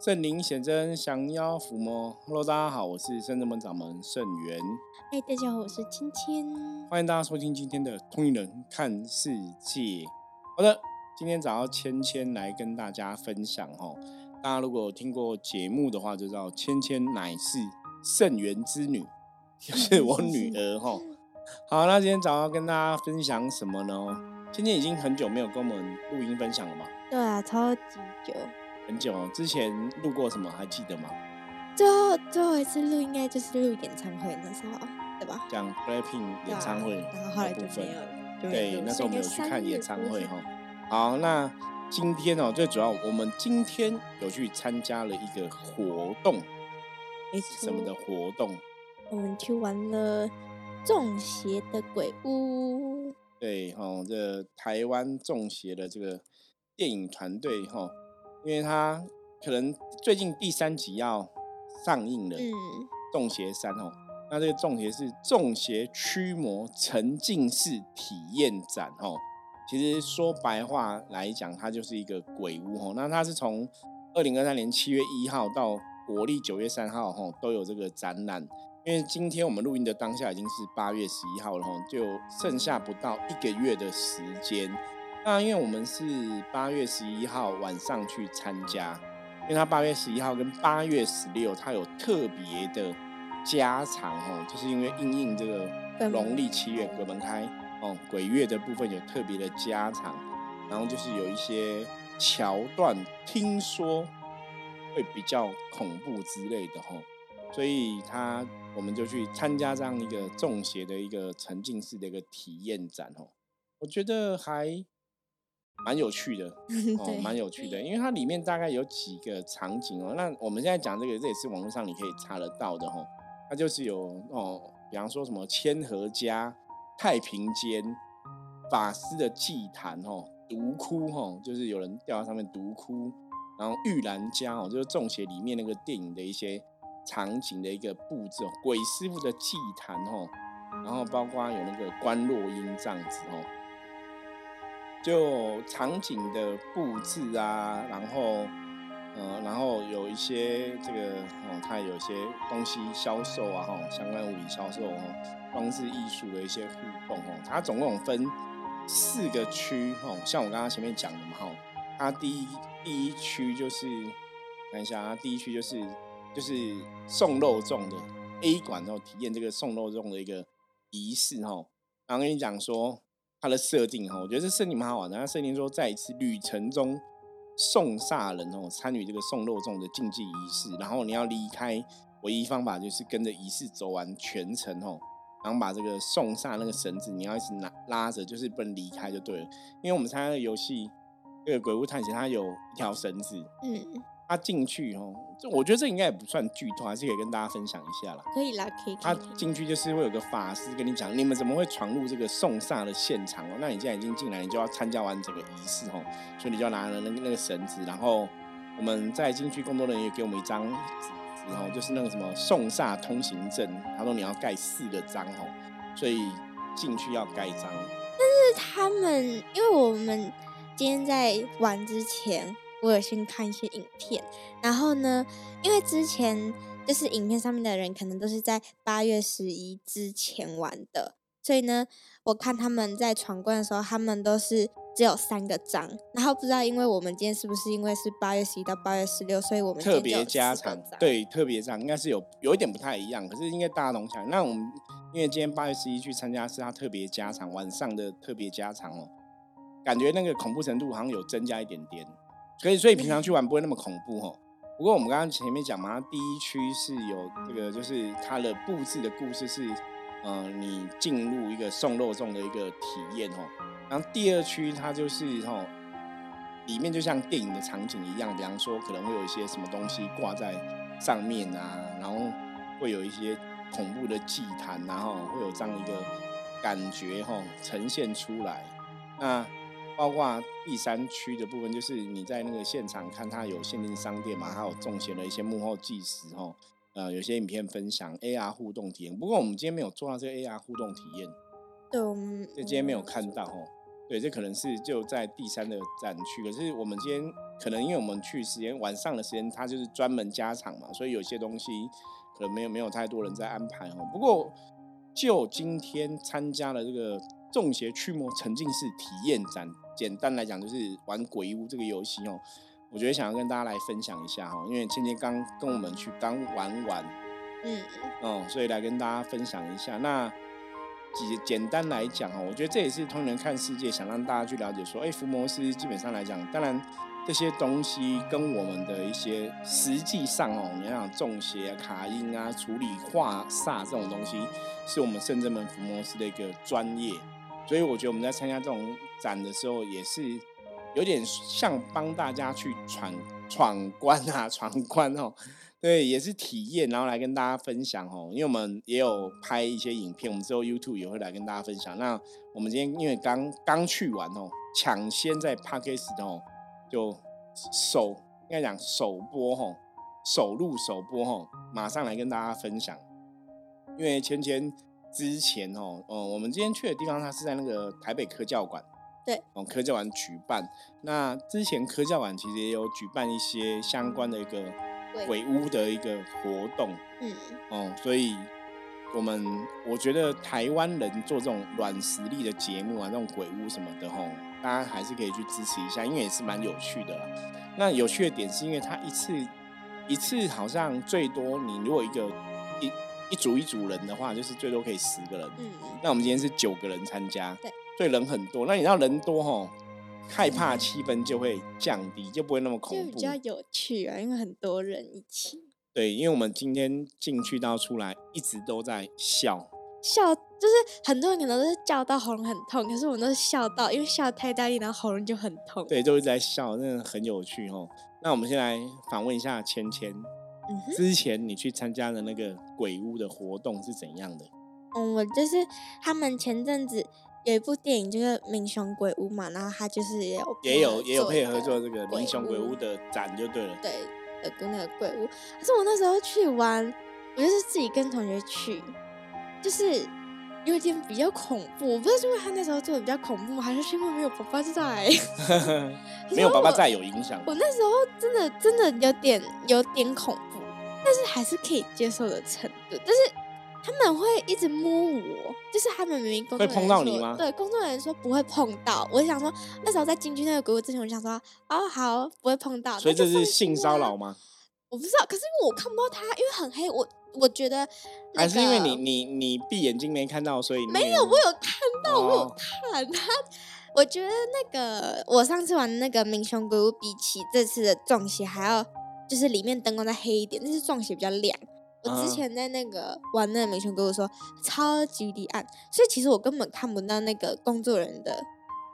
圣灵显真，降妖伏魔。Hello，大家好，我是圣真门掌门圣元。嗨，大家好，我是芊芊。欢迎大家收听今天的《通灵人看世界》。好的，今天找到芊芊来跟大家分享哦。大家如果听过节目的话，就知道芊芊乃是圣元之女，就是我女儿哈。好，那今天早上跟大家分享什么呢？芊芊已经很久没有跟我们录音分享了嘛？对啊，超级久。很久，之前录过什么还记得吗？最后最后一次录应该就是录演唱会那时候，对吧？讲 Blackpink 演唱会，然后后来就没有了。对，那时候我们有去看演唱会哈。好，那今天哦，最主要我们今天有去参加了一个活动，什么的活动？我们去玩了中邪的鬼屋。对，哦，这台湾中邪的这个电影团队哈。因为他可能最近第三集要上映了，嗯，中邪三哦，那这个中邪是中邪驱魔沉浸式体验展哦。其实说白话来讲，它就是一个鬼屋哦。那它是从二零二三年七月一号到国历九月三号哈，都有这个展览。因为今天我们录音的当下已经是八月十一号了哈，就剩下不到一个月的时间。那因为我们是八月十一号晚上去参加，因为他八月十一号跟八月十六他有特别的加长哦，就是因为应应这个农历七月鬼门开哦，鬼月的部分有特别的加长，然后就是有一些桥段听说会比较恐怖之类的吼，所以他我们就去参加这样一个中邪的一个沉浸式的一个体验展哦，我觉得还。蛮有趣的 哦，蛮有趣的，因为它里面大概有几个场景哦。那我们现在讲这个，这也是网络上你可以查得到的哦。它就是有哦，比方说什么千和家、太平间、法师的祭坛哦、独窟哦，就是有人掉在上面独窟，然后玉兰家哦，就是中邪里面那个电影的一些场景的一个布置哦，鬼师傅的祭坛哦，然后包括有那个关落音这样子哦。就场景的布置啊，然后，呃，然后有一些这个哦，它有一些东西销售啊，哈，相关物品销售哦，装置艺术的一些互动哦，它总共分四个区哦，像我刚刚前面讲的嘛，哈，它第一第一区就是看一下啊，第一区就是就是送肉粽的 A 馆哦，体验这个送肉粽的一个仪式哈，然后跟你讲说。它的设定哈，我觉得这设定蛮好玩的。它设定说，在一次旅程中送煞人哦，参与这个送肉粽的禁忌仪式，然后你要离开，唯一方法就是跟着仪式走完全程哦，然后把这个送煞那个绳子，你要一直拿拉着，就是不能离开就对了。因为我们参加的游戏，这个鬼屋探险，它有一条绳子，嗯。他进去哦，这我觉得这应该也不算剧透，还是可以跟大家分享一下啦。可以啦，可以。他进去就是会有个法师跟你讲，你们怎么会闯入这个送煞的现场哦？那你既然已经进来，你就要参加完整个仪式哦，所以你就要拿了那个那个绳子，然后我们再进去，工作人员给我们一张纸，然后就是那个什么送煞通行证，他说你要盖四个章哦，所以进去要盖章。但是他们，因为我们今天在玩之前。我有先看一些影片，然后呢，因为之前就是影片上面的人可能都是在八月十一之前玩的，所以呢，我看他们在闯关的时候，他们都是只有三个章，然后不知道因为我们今天是不是因为是八月十一到八月十六，所以我们特别加长，对，特别章应该是有有一点不太一样，可是应该大家都想，那我们因为今天八月十一去参加是他特别加长晚上的特别加长哦，感觉那个恐怖程度好像有增加一点点。所以，所以平常去玩不会那么恐怖哦。不过我们刚刚前面讲嘛，第一区是有这个，就是它的布置的故事是，嗯，你进入一个送肉粽的一个体验哦。然后第二区它就是哦，里面就像电影的场景一样，比方说可能会有一些什么东西挂在上面啊，然后会有一些恐怖的祭坛，然后会有这样一个感觉哈呈现出来。那包括第三区的部分，就是你在那个现场看，它有限定商店嘛，还有中邪的一些幕后纪实哦，呃，有些影片分享 AR 互动体验。不过我们今天没有做到这个 AR 互动体验，对，我们就今天没有看到哦。对，这可能是就在第三的展区。可是我们今天可能因为我们去时间晚上的时间，它就是专门加场嘛，所以有些东西可能没有没有太多人在安排哦。不过就今天参加了这个中邪驱魔沉浸式体验展，简单来讲就是玩鬼屋这个游戏哦。我觉得想要跟大家来分享一下哈，因为芊芊刚跟我们去刚玩完，嗯，哦，所以来跟大家分享一下。那简简单来讲哦，我觉得这也是通人看世界，想让大家去了解说，哎，伏魔师基本上来讲，当然这些东西跟我们的一些实际上哦，你想中邪、卡音啊、处理化煞这种东西，是我们圣真门伏魔师的一个专业。所以我觉得我们在参加这种展的时候，也是。有点像帮大家去闯闯关啊，闯关哦，对，也是体验，然后来跟大家分享哦。因为我们也有拍一些影片，我们之后 YouTube 也会来跟大家分享。那我们今天因为刚刚去完哦，抢先在 p a r k a s 哦，就首应该讲首播吼，首录首播吼，马上来跟大家分享。因为前前之前哦，哦，我们今天去的地方，它是在那个台北科教馆。对，哦，科教馆举办。那之前科教馆其实也有举办一些相关的一个鬼屋的一个活动，嗯，哦，所以我们我觉得台湾人做这种软实力的节目啊，那种鬼屋什么的，吼，大家还是可以去支持一下，因为也是蛮有趣的。那有趣的点是因为它一次一次好像最多，你如果一个一一组一组人的话，就是最多可以十个人。嗯，那我们今天是九个人参加。对。所以人很多，那你知道人多吼，害怕气氛就会降低，就不会那么恐怖，就比较有趣啊，因为很多人一起。对，因为我们今天进去到出来，一直都在笑，笑就是很多人可能都是叫到喉咙很痛，可是我们都是笑到，因为笑太大力，然后喉咙就很痛。对，都是在笑，真的很有趣哦。那我们先来访问一下芊芊，之前你去参加的那个鬼屋的活动是怎样的？嗯，我就是他们前阵子。有一部电影就是《民雄鬼屋》嘛，然后他就是也有也有也有配合做这个《民雄鬼屋》的展就对了。对，的那个鬼屋。可是我那时候去玩，我就是自己跟同学去，就是有点比较恐怖。我不知道是因为他那时候做的比较恐怖，还是因为没有爸爸在。没有爸爸在有影响。我那时候真的真的有点有点恐怖，但是还是可以接受的程度。但是。他们会一直摸我，就是他们明明工作人员说，对工作人员说不会碰到。我想说，那时候在进去那个鬼屋之前，我就想说，哦好，不会碰到。所以这是性骚扰吗？我不知道，可是因为我看不到他，因为很黑，我我觉得还是因为你你你闭眼睛没看到，所以没有，我有看到，我有看他。我觉得那个我上次玩那个明雄鬼屋，比起这次的撞邪还要，就是里面灯光再黑一点，那是撞邪比较亮。我之前在那个玩那个美熊跟我说超级的暗，所以其实我根本看不到那个工作人的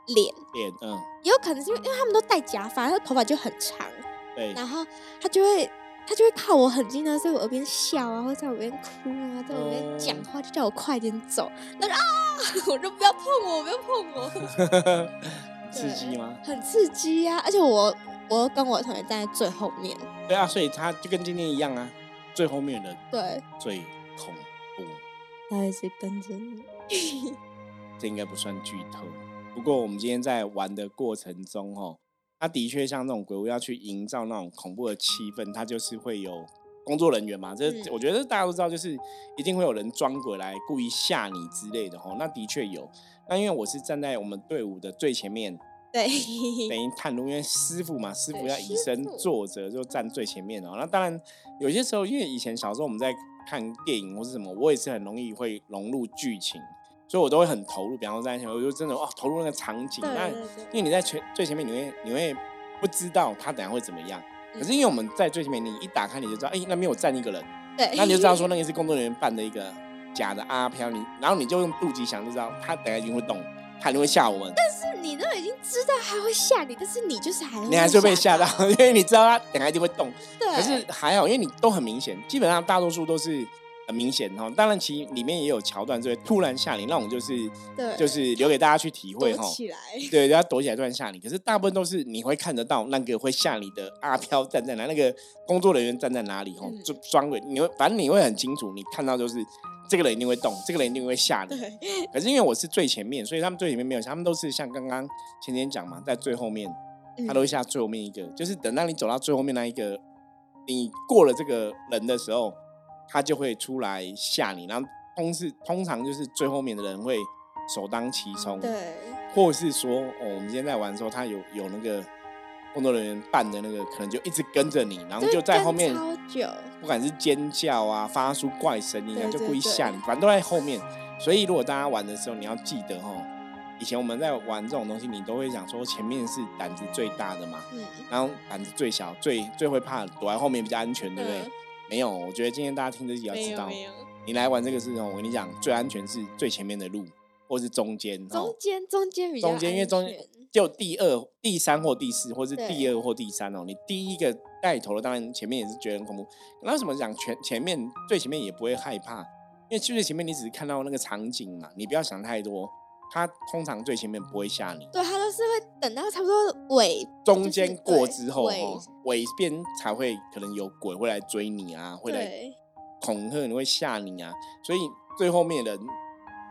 脸。脸，嗯，也有可能是因为因为他们都戴假发，他的头发就很长。对。然后他就会他就会靠我很近的在我耳边笑啊，或在我耳边哭啊，在我耳边讲话，就叫我快点走。那就啊，我就不要碰我，不要碰我。刺激吗？很刺激啊！而且我我跟我同学站在最后面。对啊，所以他就跟今天一样啊。最后面的对最恐怖，他一直跟着你，这应该不算剧透。不过我们今天在玩的过程中，哦，它的确像那种鬼屋要去营造那种恐怖的气氛，它就是会有工作人员嘛。这我觉得大家都知道，就是一定会有人装鬼来故意吓你之类的，哦。那的确有。那因为我是站在我们队伍的最前面。对，等于探路，因为师傅嘛，师傅要以身作则，就站最前面哦。那当然，有些时候，因为以前小时候我们在看电影或是什么，我也是很容易会融入剧情，所以我都会很投入。比方说在前，我就真的哦投入那个场景。那因为你在前最前面，你会你会不知道他等下会怎么样。可是因为我们在最前面，你一打开你就知道，哎，那边有站一个人。对，那你就知道说那个是工作人员扮的一个假的阿飘。你然后你就用肚脐想就知道他等下一定会动。肯定会吓我们，但是你都已经知道他会吓你，但是你就是还你还是被吓到，因为你知道他等下一定会动。对，可是还好，因为你都很明显，基本上大多数都是很明显哈。当然，其里面也有桥段，就会突然吓你，那种就是对，就是留给大家去体会哈。起来，对，人家躲起来突然吓你。可是大部分都是你会看得到那个会吓你的阿飘站在哪，那个工作人员站在哪里哈，就装鬼，你会反正你会很清楚，你看到就是这个人一定会动，这个人一定会吓你。可是因为我是最前面，所以他们最前面没有，他们都是像刚刚前天讲嘛，在最后面，他都会下最后面一个，就是等到你走到最后面那一个，你过了这个人的时候，他就会出来吓你。然后通是通常就是最后面的人会首当其冲，对，或是说哦，我们今天在玩的时候，他有有那个。工作人员扮的那个可能就一直跟着你，然后就在后面，不管是尖叫啊，发出怪声音啊，就故意吓你，反正都在后面。所以如果大家玩的时候，你要记得哦，以前我们在玩这种东西，你都会想说前面是胆子最大的嘛，然后胆子最小、最最会怕躲在后面比较安全，对不对？没有，我觉得今天大家听这集要知道，你来玩这个事情，我跟你讲，最安全是最前面的路，或是中间，中间中间比较中间，因为中间。就第二、第三或第四，或是第二或第三哦。你第一个带头的，当然前面也是觉得很恐怖。那为什么讲前前面最前面也不会害怕，因为最前面你只是看到那个场景嘛，你不要想太多。他通常最前面不会吓你，对他都是会等到差不多尾中间过之后哦，尾边才会可能有鬼会来追你啊，会来恐吓你，会吓你啊。所以最后面的人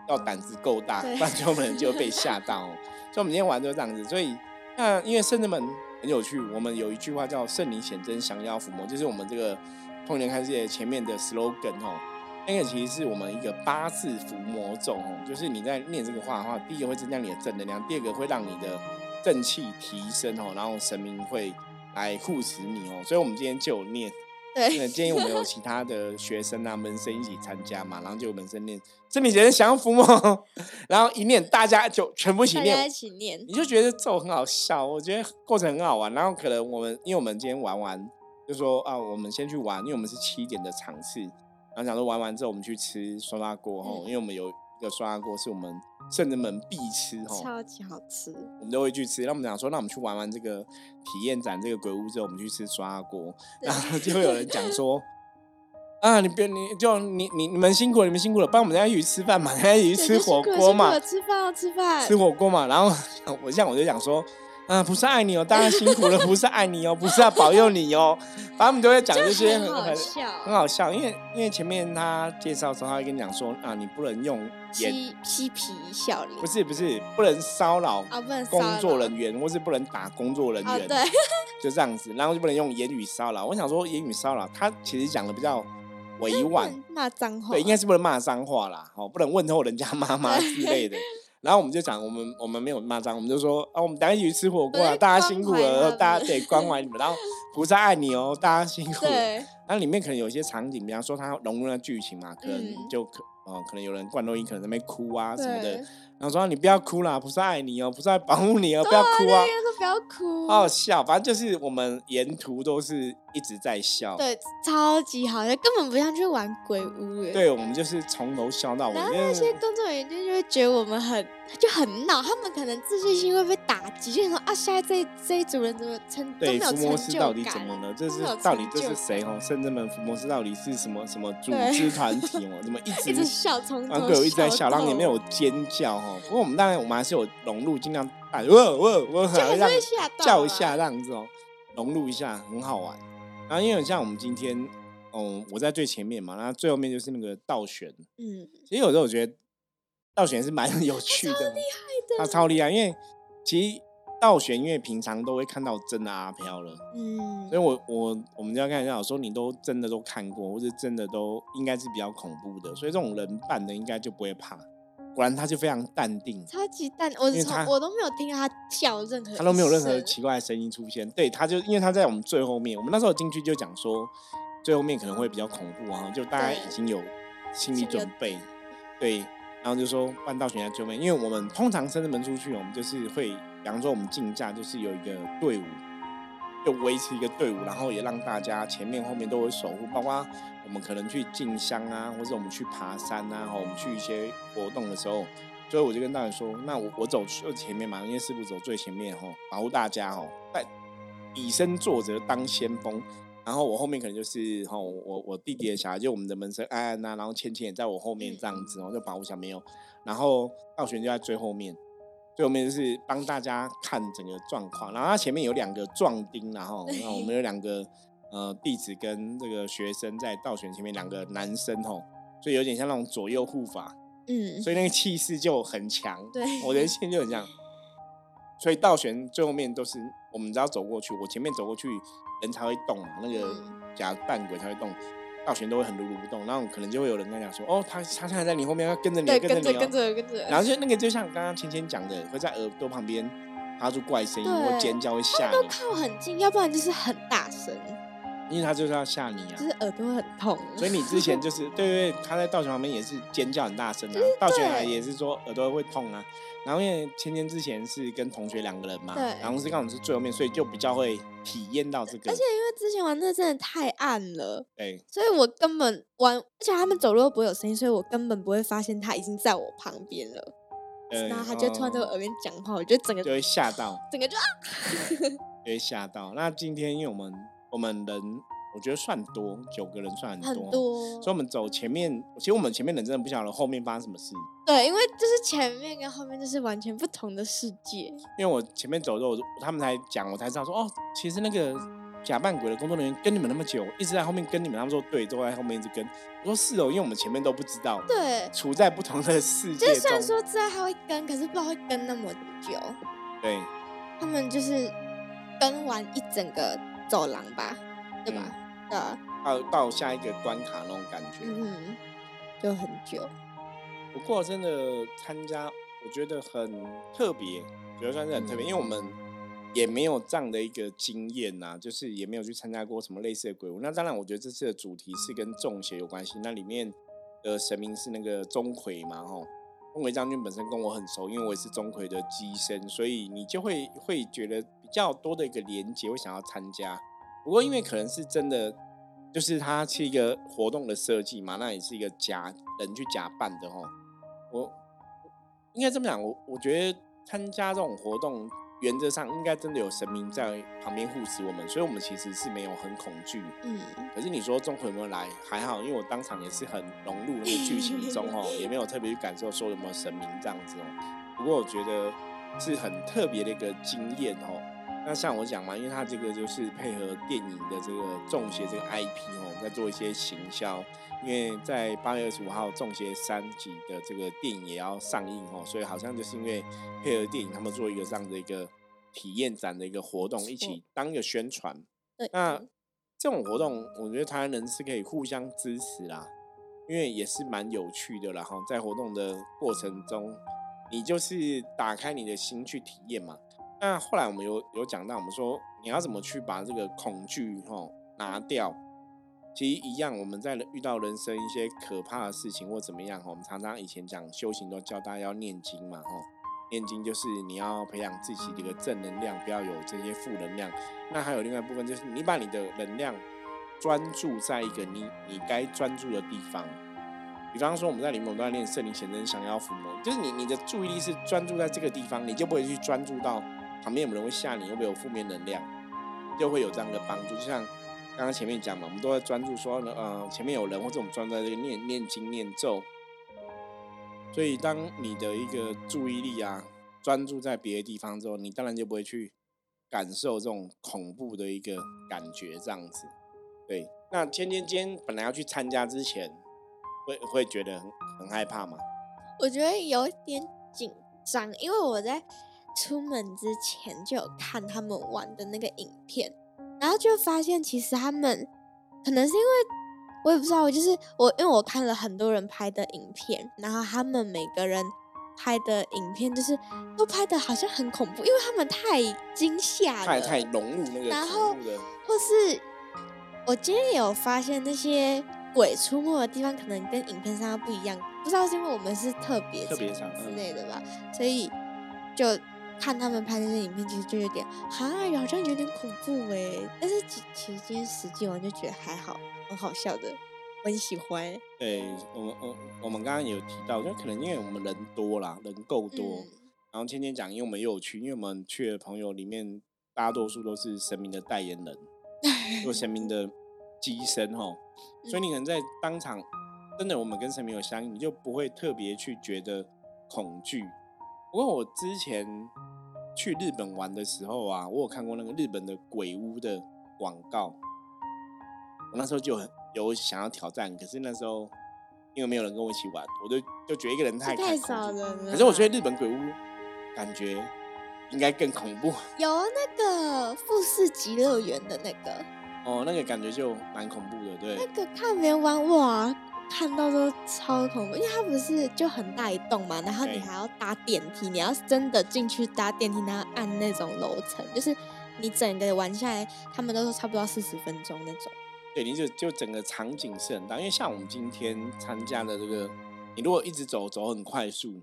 要胆子够大，不然最后面人就会被吓到。所以我们今天玩就是这样子，所以那因为圣人们很有趣，我们有一句话叫“圣灵显真，降妖伏魔”，就是我们这个通年看世界前面的 slogan 哦。那个其实是我们一个八字伏魔咒哦，就是你在念这个话的话，第一个会增加你的正能量，第二个会让你的正气提升哦，然后神明会来护持你哦。所以我们今天就有念。对，建议我们有其他的学生啊、门生一起参加嘛，然后就有门生念，这里人想要伏魔，然后一念，大家就全部一起念，一起念，你就觉得咒很好笑，我觉得过程很好玩。然后可能我们，因为我们今天玩完，就说啊，我们先去玩，因为我们是七点的场次，然后想说玩完之后我们去吃酸辣锅吼，因为我们有一个酸辣锅是我们。圣人们必吃哈，超级好吃，我们都会去吃。那我们讲说，那我们去玩完这个体验展，这个鬼屋之后，我们去吃酸辣锅，然后就会有人讲说，啊，你别，你就你你你们辛苦了，你们辛苦了，帮我们大家一起吃饭嘛，大家一起吃火锅嘛，吃饭吃饭，吃火锅嘛。然后 我像我就想说。啊，不是爱你哦，大家辛苦了，不是爱你哦，不是要保佑你哦，反正我们都会讲这些很很很好笑，因为因为前面他介绍的时候，他会跟你讲说啊，你不能用嬉嬉皮笑脸，不是不是，不能骚扰工作人员，或是不能打工作人员，对，就这样子，然后就不能用言语骚扰。我想说言语骚扰，他其实讲的比较委婉，骂脏话，对，应该是不能骂脏话啦，哦，不能问候人家妈妈之类的。然后我们就讲，我们我们没有骂脏，我们就说啊，我们等下一起吃火锅啊，大家辛苦了，大家得关怀你们，然后菩萨爱你哦，大家辛苦。对。然里面可能有一些场景，比方说它融入了剧情嘛，可能就可哦，可能有人灌录音，可能在那边哭啊什么的。然后说你不要哭啦，菩萨爱你哦，菩萨在保护你哦，不要哭啊！不要哭，好好笑。反正就是我们沿途都是一直在笑，对，超级好笑，根本不像去玩鬼屋对，我们就是从头笑到尾。然后那些工作人员就就会觉得我们很就很恼，他们可能自信心会被打击，就说啊，现在这这一组人怎么成都没有成就感？到底怎么了？这是到底这是谁？哦，圣人们福摩斯到底是什么什么组织团体？哦，怎么一 直一直笑，从头鬼屋一直在笑，然后也没有尖叫哦。不过我们当然，我们还是有融入，尽量大，我我我让叫一下，这样子哦，融入一下，很好玩。然后因为像我们今天，嗯，我在最前面嘛，然后最后面就是那个倒悬，嗯，其实有时候我觉得倒悬是蛮有趣的，厉害的，他超厉害，因为其实道玄，因为平常都会看到真的阿飘了，嗯，所以我我我们就要看一下，说你都真的都看过，或者真的都应该是比较恐怖的，所以这种人扮的应该就不会怕。果然他就非常淡定，超级淡，我从我都没有听到他笑任何，他都没有任何奇怪的声音出现。对，他就因为他在我们最后面，我们那时候进去就讲说，最后面可能会比较恐怖啊，就大家已经有心理准备。对，然后就说万道悬崖救命，因为我们通常生日门出去，我们就是会，比方说我们竞价就是有一个队伍。就维持一个队伍，然后也让大家前面后面都会守护，包括我们可能去进香啊，或者我们去爬山啊，我们去一些活动的时候，所以我就跟大人说，那我我走就前面嘛，因为师傅走最前面哈，保护大家哈，在以身作则当先锋，然后我后面可能就是哈，我我弟弟的小孩，就我们的门生安安呐，然后芊芊也在我后面这样子哦，就保护小朋友，然后道玄就在最后面。最后面就是帮大家看整个状况，然后他前面有两个壮丁，然后然后我们有两个呃弟子跟这个学生在道玄前面两个男生吼，所以有点像那种左右护法，嗯，所以那个气势就很强。对，我的心就很像。所以倒悬最后面都是我们只要走过去，我前面走过去，人才会动嘛，那个假扮鬼才会动，倒悬都会很如如不动。然后可能就会有人跟他讲说：“哦，他他现在在你后面，要跟着你，跟着你，跟着跟着。”然后就那个就像刚刚芊芊讲的，会在耳朵旁边发出怪声音或尖叫，会吓你。都靠很近，要不然就是很大声。因为他就是要吓你啊，就是耳朵很痛，所以你之前就是对对，他在道玄旁边也是尖叫很大声啊，道玄也是说耳朵会痛啊。然后因为芊芊之前是跟同学两个人嘛，然后是刚好是最后面，所以就比较会体验到这个。而且因为之前玩那真的太暗了，对，所以我根本玩，而且他们走路又不会有声音，所以我根本不会发现他已经在我旁边了。然后他就突然在我耳边讲话，我觉得整个就会吓到，整个就啊，就会吓到。那今天因为我们。我们人我觉得算多，九个人算很多，所以我们走前面。其实我们前面人真的不晓得后面发生什么事。对，因为就是前面跟后面就是完全不同的世界。因为我前面走的时候，他们才讲，我才知道说，哦，其实那个假扮鬼的工作人员跟你们那么久，一直在后面跟你们。他们说对，都在后面一直跟。我说是哦，因为我们前面都不知道，对，处在不同的世界。就是虽然说知道他会跟，可是不知道会跟那么久。对，他们就是跟完一整个走廊吧。对吧？对，到到下一个关卡那种感觉，嗯，就很久。不过真的参加，我觉得很特别，觉得算是很特别，因为我们也没有这样的一个经验呐，就是也没有去参加过什么类似的鬼屋。那当然，我觉得这次的主题是跟中邪有关系。那里面的神明是那个钟馗嘛，吼，钟馗将军本身跟我很熟，因为我也是钟馗的机身，所以你就会会觉得比较多的一个连接，会想要参加。不过，因为可能是真的，就是它是一个活动的设计嘛，那也是一个假人去假扮的哦。我应该这么讲，我我觉得参加这种活动，原则上应该真的有神明在旁边护持我们，所以我们其实是没有很恐惧。嗯。可是你说钟馗有没有来？还好，因为我当场也是很融入那个剧情中哦，也没有特别去感受说有没有神明这样子哦。不过我觉得是很特别的一个经验哦。那像我讲嘛，因为他这个就是配合电影的这个《中邪》这个 IP 哦，在做一些行销。因为在八月二十五号《中邪三集》的这个电影也要上映哦，所以好像就是因为配合电影，他们做一个这样的一个体验展的一个活动，一起当一个宣传。那这种活动，我觉得台湾人是可以互相支持啦，因为也是蛮有趣的啦。哈，在活动的过程中，你就是打开你的心去体验嘛。那后来我们有有讲到，我们说你要怎么去把这个恐惧哈拿掉？其实一样，我们在遇到人生一些可怕的事情或怎么样哈，我们常常以前讲修行都教大家要念经嘛哈，念经就是你要培养自己的一个正能量，不要有这些负能量。那还有另外一部分就是你把你的能量专注在一个你你该专注的地方。比方说我们在灵门都在练圣灵显真降妖伏魔，就是你你的注意力是专注在这个地方，你就不会去专注到。旁边有没有人会吓你，会不会有负面能量？就会有这样的帮助。就像刚刚前面讲嘛，我们都在专注说，呃，前面有人，或者我们专注在这个念念经念咒。所以，当你的一个注意力啊，专注在别的地方之后，你当然就不会去感受这种恐怖的一个感觉。这样子，对。那天天天本来要去参加之前，会会觉得很很害怕吗？我觉得有点紧张，因为我在。出门之前就有看他们玩的那个影片，然后就发现其实他们可能是因为我也不知道，就是我因为我看了很多人拍的影片，然后他们每个人拍的影片就是都拍的好像很恐怖，因为他们太惊吓了，太太融入那个然后或是我今天有发现那些鬼出没的地方可能跟影片上不一样，不知道是因为我们是特别特别之类的吧，所以就。看他们拍那些影片，其实就有点哈，好像有点恐怖哎。但是其其实今天实际玩就觉得还好，很好笑的，我很喜欢。对我们，我我们刚刚有提到，就可能因为我们人多啦，人够多，然后天天讲，因为我们又有去，因为我们去的朋友里面，大多数都是神明的代言人，做神明的机身哈，所以你可能在当场，真的我们跟神明有相应，你就不会特别去觉得恐惧。不过我之前去日本玩的时候啊，我有看过那个日本的鬼屋的广告。我那时候就很有想要挑战，可是那时候因为没有人跟我一起玩，我就就觉得一个人太太少人了。可是我觉得日本鬼屋感觉应该更恐怖。有那个富士极乐园的那个，哦，那个感觉就蛮恐怖的，对。那个看别人玩哇，看到都超恐怖，因为它不是就很大一栋嘛，然后你还要搭电梯，你要真的进去搭电梯，然后按那种楼层，就是你整个玩下来，他们都说差不多四十分钟那种。对，你就就整个场景是很大，因为像我们今天参加的这个，你如果一直走走很快速，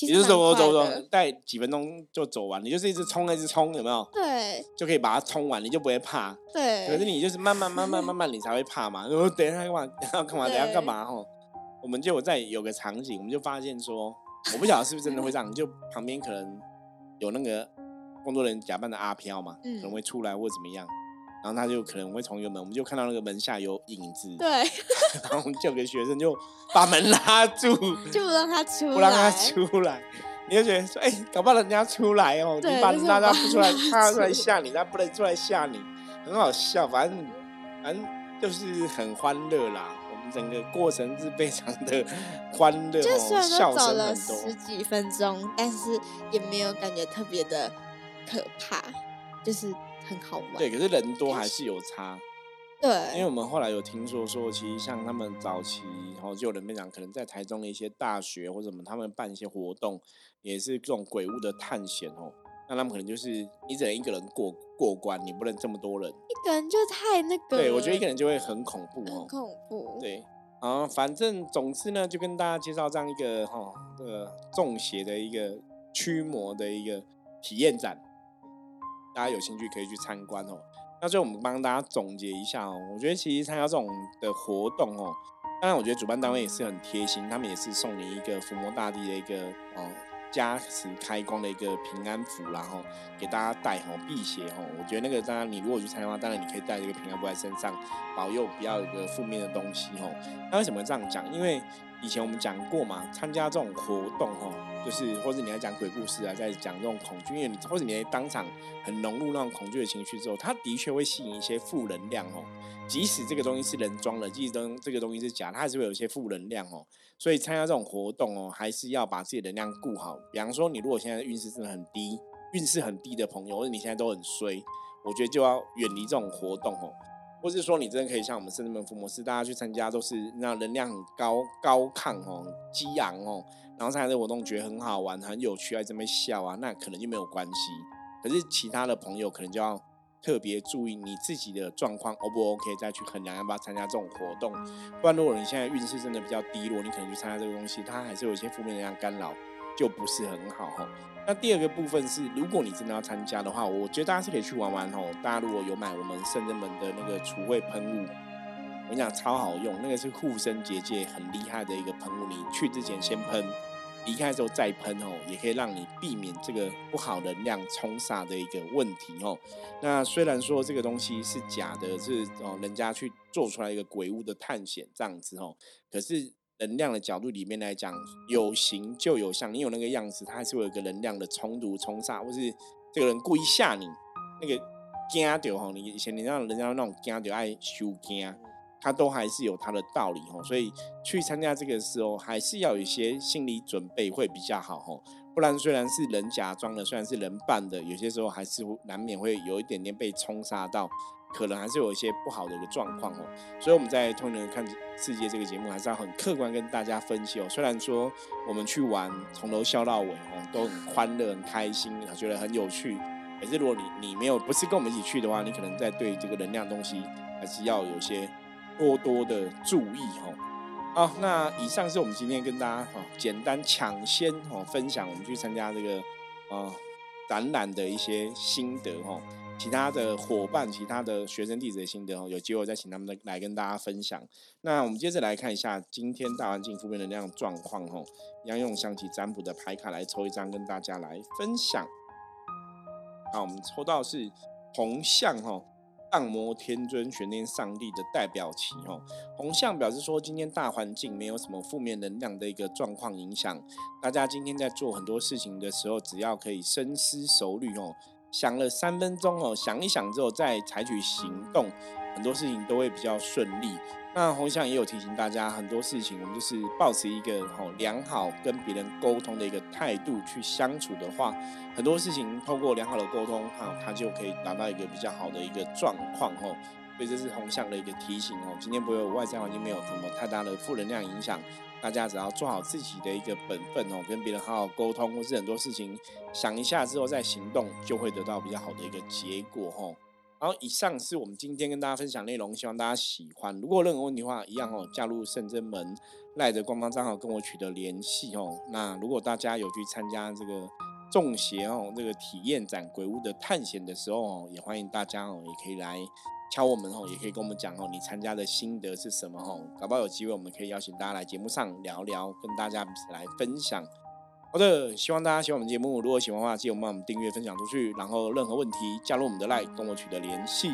你就走走走走，带几分钟就走完，你就是一直冲一直冲，有没有？对，就可以把它冲完，你就不会怕。对，可是你就是慢慢慢慢慢慢，你才会怕嘛。然后等一下干嘛？等下干嘛？等下干嘛？吼，我们就在有个场景，我们就发现说，我不晓得是不是真的会这样，就旁边可能有那个工作人员假扮的阿飘嘛，可能会出来或怎么样。然后他就可能会从一个门，我们就看到那个门下有影子。对。然后就有个学生就把门拉住，就 不让他出，不让他出来。你就觉得说，哎，搞不好人家出来哦，你把大家不出来，他出来吓你，他不能出来吓你，很好笑。反正反正就是很欢乐啦。我们整个过程是非常的 欢乐，就虽然说走了十几分钟，但是也没有感觉特别的可怕，就是。很好玩，对，可是人多还是有差，对，因为我们后来有听说说，其实像他们早期，然后就有人分享，可能在台中的一些大学或者什么，他们办一些活动，也是这种鬼屋的探险哦。那他们可能就是你只能一个人过过关，你不能这么多人，一个人就太那个，对我觉得一个人就会很恐怖哦，恐怖，对，啊，反正总之呢，就跟大家介绍这样一个哈，这个中邪的一个驱魔的一个体验展。大家有兴趣可以去参观哦。那最后我们帮大家总结一下哦。我觉得其实参加这种的活动哦，当然我觉得主办单位也是很贴心，他们也是送你一个伏魔大帝的一个哦加持开光的一个平安符，然后给大家带哦辟邪哦。我觉得那个当然你如果去参加的话，当然你可以带这个平安符在身上，保佑不要有个负面的东西哦。那为什么这样讲？因为以前我们讲过嘛，参加这种活动哦。就是，或者你在讲鬼故事啊，在讲这种恐惧，因为你或者你在当场很融入那种恐惧的情绪之后，它的确会吸引一些负能量哦。即使这个东西是人装的，即使这这个东西是假，它还是会有一些负能量哦。所以参加这种活动哦，还是要把自己的能量顾好。比方说，你如果现在运势真的很低，运势很低的朋友，或者你现在都很衰，我觉得就要远离这种活动哦。或是说，你真的可以像我们圣门福摩斯，大家去参加都是那能量很高高亢哦，激昂哦。然后参加这活动觉得很好玩、很有趣，还这么笑啊，那可能就没有关系。可是其他的朋友可能就要特别注意你自己的状况，O 不 OK，再去衡量要不要参加这种活动。不然如果你现在运势真的比较低落，你可能去参加这个东西，它还是有一些负面能量干扰，就不是很好哈。那第二个部分是，如果你真的要参加的话，我觉得大家是可以去玩玩哦。大家如果有买我们圣人门的那个除秽喷雾，我跟你讲超好用，那个是护身结界很厉害的一个喷雾，你去之前先喷。离开之后再喷哦，也可以让你避免这个不好能量冲煞的一个问题哦。那虽然说这个东西是假的，是哦人家去做出来一个鬼屋的探险这样子哦，可是能量的角度里面来讲，有形就有相，你有那个样子，它还是会有个能量的冲突冲煞，或是这个人故意吓你，那个惊掉吼，你以前你让人家那种惊掉爱修惊。它都还是有它的道理吼，所以去参加这个时候，还是要有一些心理准备会比较好吼。不然虽然是人假装的，虽然是人扮的，有些时候还是难免会有一点点被冲杀到，可能还是有一些不好的一个状况哦。所以我们在《通人看世界》这个节目，还是要很客观跟大家分析哦。虽然说我们去玩，从头笑到尾哦，都很欢乐、很开心，啊觉得很有趣。可是如果你你没有不是跟我们一起去的话，你可能在对这个能量东西还是要有些。多多的注意哦，好，那以上是我们今天跟大家哈简单抢先哈分享我们去参加这个啊展览的一些心得哈，其他的伙伴、其他的学生弟子的心得哦，有机会再请他们来跟大家分享。那我们接着来看一下今天大环境负面能量状况哦，一样用象棋占卜的牌卡来抽一张跟大家来分享。好，我们抽到是红象哈。荡魔天尊、玄天上帝的代表旗哦，红象表示说今天大环境没有什么负面能量的一个状况影响，大家今天在做很多事情的时候，只要可以深思熟虑哦，想了三分钟哦，想一想之后再采取行动，很多事情都会比较顺利。那红象也有提醒大家，很多事情我们就是保持一个吼良好跟别人沟通的一个态度去相处的话，很多事情透过良好的沟通，哈，它就可以达到一个比较好的一个状况哦。所以这是红象的一个提醒哦。今天不会有外在环境没有什么太大的负能量影响，大家只要做好自己的一个本分哦，跟别人好好沟通，或是很多事情想一下之后再行动，就会得到比较好的一个结果吼。然后以上是我们今天跟大家分享内容，希望大家喜欢。如果任何问题的话，一样哦，加入圣真门赖的官方账号跟我取得联系哦。那如果大家有去参加这个中邪哦这个体验展鬼屋的探险的时候哦，也欢迎大家哦，也可以来敲我们哦，也可以跟我们讲哦，你参加的心得是什么哦？搞不好有机会我们可以邀请大家来节目上聊聊，跟大家来分享。好的，希望大家喜欢我们节目。如果喜欢的话，记得帮我们订阅、分享出去。然后任何问题，加入我们的 LINE 跟我取得联系。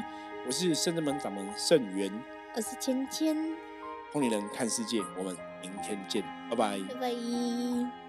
我是圣智门掌门圣元，我是芊芊，同龄人看世界，我们明天见，拜拜，拜拜。